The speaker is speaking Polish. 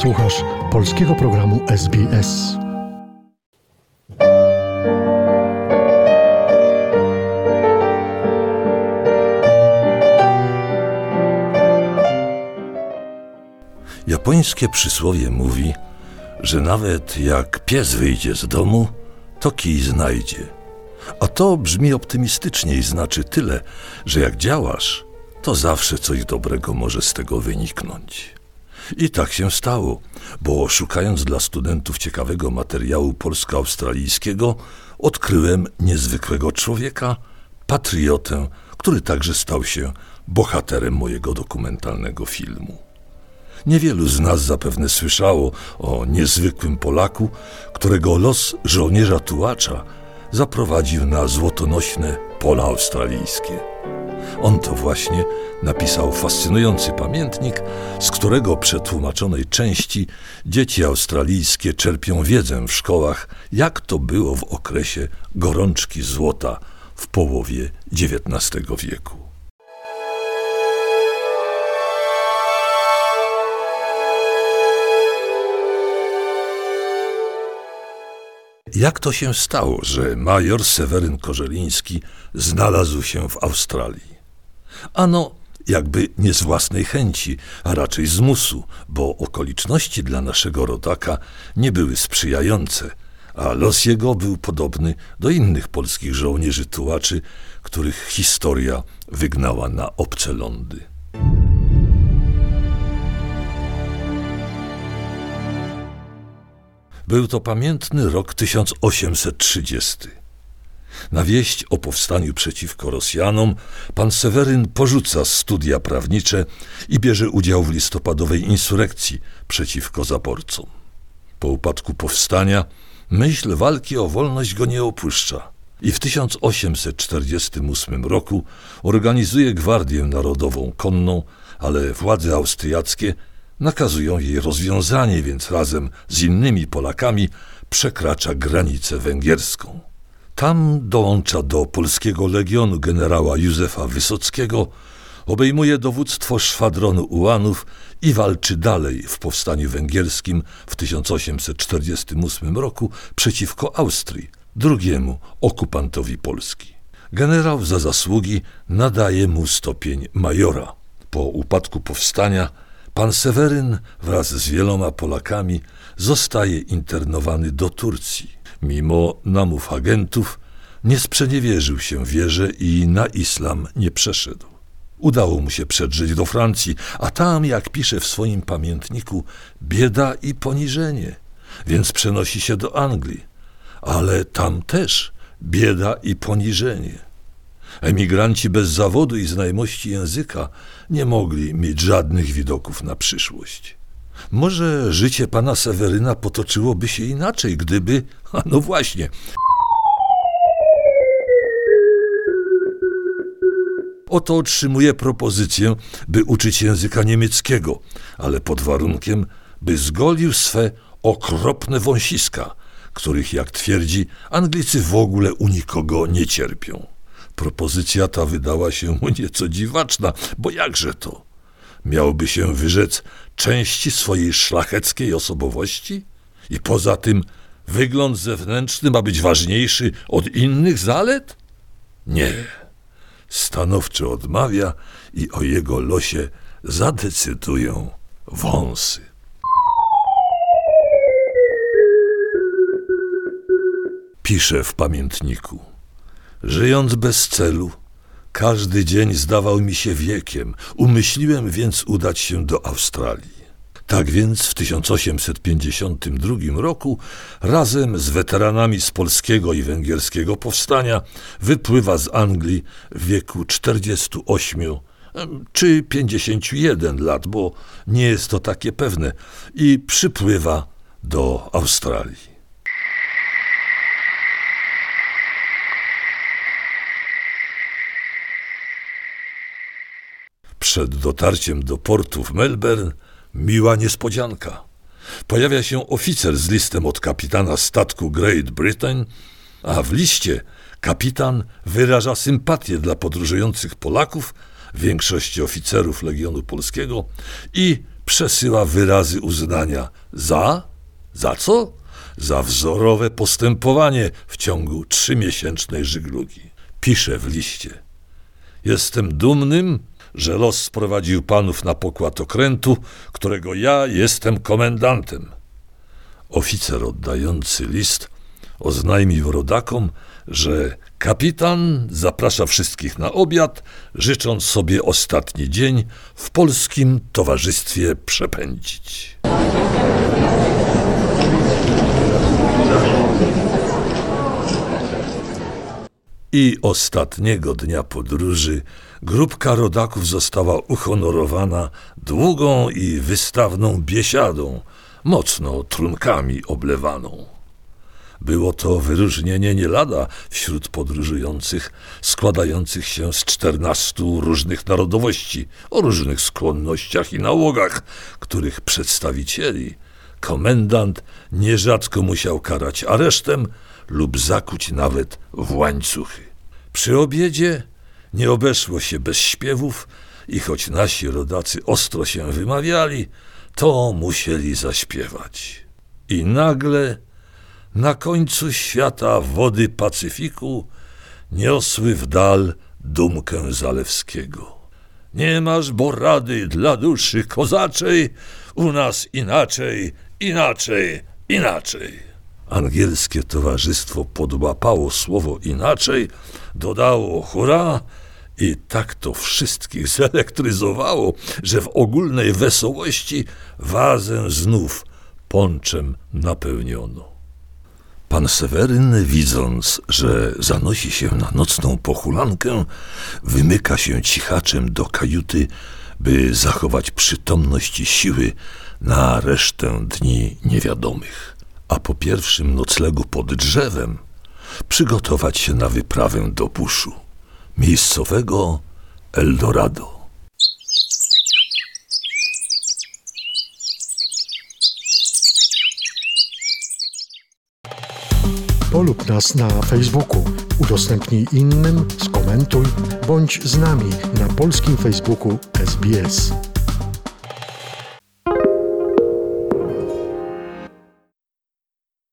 Słuchasz polskiego programu SBS. Japońskie przysłowie mówi, że nawet jak pies wyjdzie z domu, to kij znajdzie. A to brzmi optymistycznie i znaczy tyle, że jak działasz, to zawsze coś dobrego może z tego wyniknąć. I tak się stało, bo szukając dla studentów ciekawego materiału polsko-australijskiego, odkryłem niezwykłego człowieka, patriotę, który także stał się bohaterem mojego dokumentalnego filmu. Niewielu z nas zapewne słyszało o niezwykłym Polaku, którego los żołnierza tułacza zaprowadził na złotonośne pola australijskie. On to właśnie napisał fascynujący pamiętnik, z którego przetłumaczonej części dzieci australijskie czerpią wiedzę w szkołach, jak to było w okresie gorączki złota w połowie XIX wieku. Jak to się stało, że major Seweryn Korzeliński znalazł się w Australii? Ano, jakby nie z własnej chęci, a raczej z musu, bo okoliczności dla naszego rodaka nie były sprzyjające, a los jego był podobny do innych polskich żołnierzy tułaczy, których historia wygnała na obce lądy. Był to pamiętny rok 1830. Na wieść o powstaniu przeciwko Rosjanom pan Seweryn porzuca studia prawnicze i bierze udział w listopadowej insurekcji przeciwko zaborcom. Po upadku powstania myśl walki o wolność go nie opuszcza i w 1848 roku organizuje Gwardię Narodową Konną, ale władze austriackie nakazują jej rozwiązanie, więc razem z innymi Polakami przekracza granicę węgierską. Tam dołącza do polskiego legionu generała Józefa Wysockiego, obejmuje dowództwo szwadronu ułanów i walczy dalej w powstaniu węgierskim w 1848 roku przeciwko Austrii, drugiemu okupantowi Polski. Generał za zasługi nadaje mu stopień majora. Po upadku powstania pan Seweryn wraz z wieloma Polakami zostaje internowany do Turcji Mimo namów agentów, nie sprzeniewierzył się wierze i na islam nie przeszedł. Udało mu się przedrzeć do Francji, a tam, jak pisze w swoim pamiętniku, bieda i poniżenie, więc przenosi się do Anglii, ale tam też bieda i poniżenie. Emigranci bez zawodu i znajomości języka nie mogli mieć żadnych widoków na przyszłość. Może życie pana Seweryna potoczyłoby się inaczej, gdyby. A no właśnie. Oto otrzymuje propozycję, by uczyć języka niemieckiego, ale pod warunkiem, by zgolił swe okropne wąsiska, których, jak twierdzi, Anglicy w ogóle u nikogo nie cierpią. Propozycja ta wydała się mu nieco dziwaczna, bo jakże to? Miałby się wyrzec części swojej szlacheckiej osobowości? I poza tym wygląd zewnętrzny ma być ważniejszy od innych zalet? Nie. Stanowczo odmawia i o jego losie zadecydują wąsy. Pisze w pamiętniku. Żyjąc bez celu, każdy dzień zdawał mi się wiekiem, umyśliłem więc udać się do Australii. Tak więc w 1852 roku razem z weteranami z polskiego i węgierskiego powstania wypływa z Anglii w wieku 48 czy 51 lat, bo nie jest to takie pewne, i przypływa do Australii. Przed dotarciem do portu w Melbourne miła niespodzianka. Pojawia się oficer z listem od kapitana statku Great Britain, a w liście kapitan wyraża sympatię dla podróżujących Polaków, większości oficerów Legionu Polskiego i przesyła wyrazy uznania za. Za co? Za wzorowe postępowanie w ciągu trzymiesięcznej żeglugi. Pisze w liście. Jestem dumnym, że los sprowadził panów na pokład okrętu, którego ja jestem komendantem. Oficer oddający list oznajmił rodakom, że kapitan zaprasza wszystkich na obiad, życząc sobie ostatni dzień w polskim towarzystwie przepędzić. I ostatniego dnia podróży grupka rodaków została uhonorowana długą i wystawną biesiadą, mocno trunkami oblewaną. Było to wyróżnienie nie lada wśród podróżujących, składających się z czternastu różnych narodowości, o różnych skłonnościach i nałogach, których przedstawicieli komendant nierzadko musiał karać aresztem lub zakuć nawet w łańcuchy. Przy obiedzie nie obeszło się bez śpiewów i choć nasi rodacy ostro się wymawiali, to musieli zaśpiewać. I nagle na końcu świata wody Pacyfiku niosły w dal dumkę Zalewskiego. Nie masz bo rady dla duszy kozaczej, u nas inaczej, inaczej, inaczej. Angielskie towarzystwo podłapało słowo inaczej, dodało hurra i tak to wszystkich zelektryzowało, że w ogólnej wesołości wazę znów ponczem napełniono. Pan Seweryn, widząc, że zanosi się na nocną pochulankę, wymyka się cichaczem do kajuty, by zachować przytomność i siły na resztę dni niewiadomych. A po pierwszym noclegu pod drzewem przygotować się na wyprawę do buszu, miejscowego Eldorado. Polub nas na Facebooku, udostępnij innym, skomentuj, bądź z nami na polskim Facebooku SBS.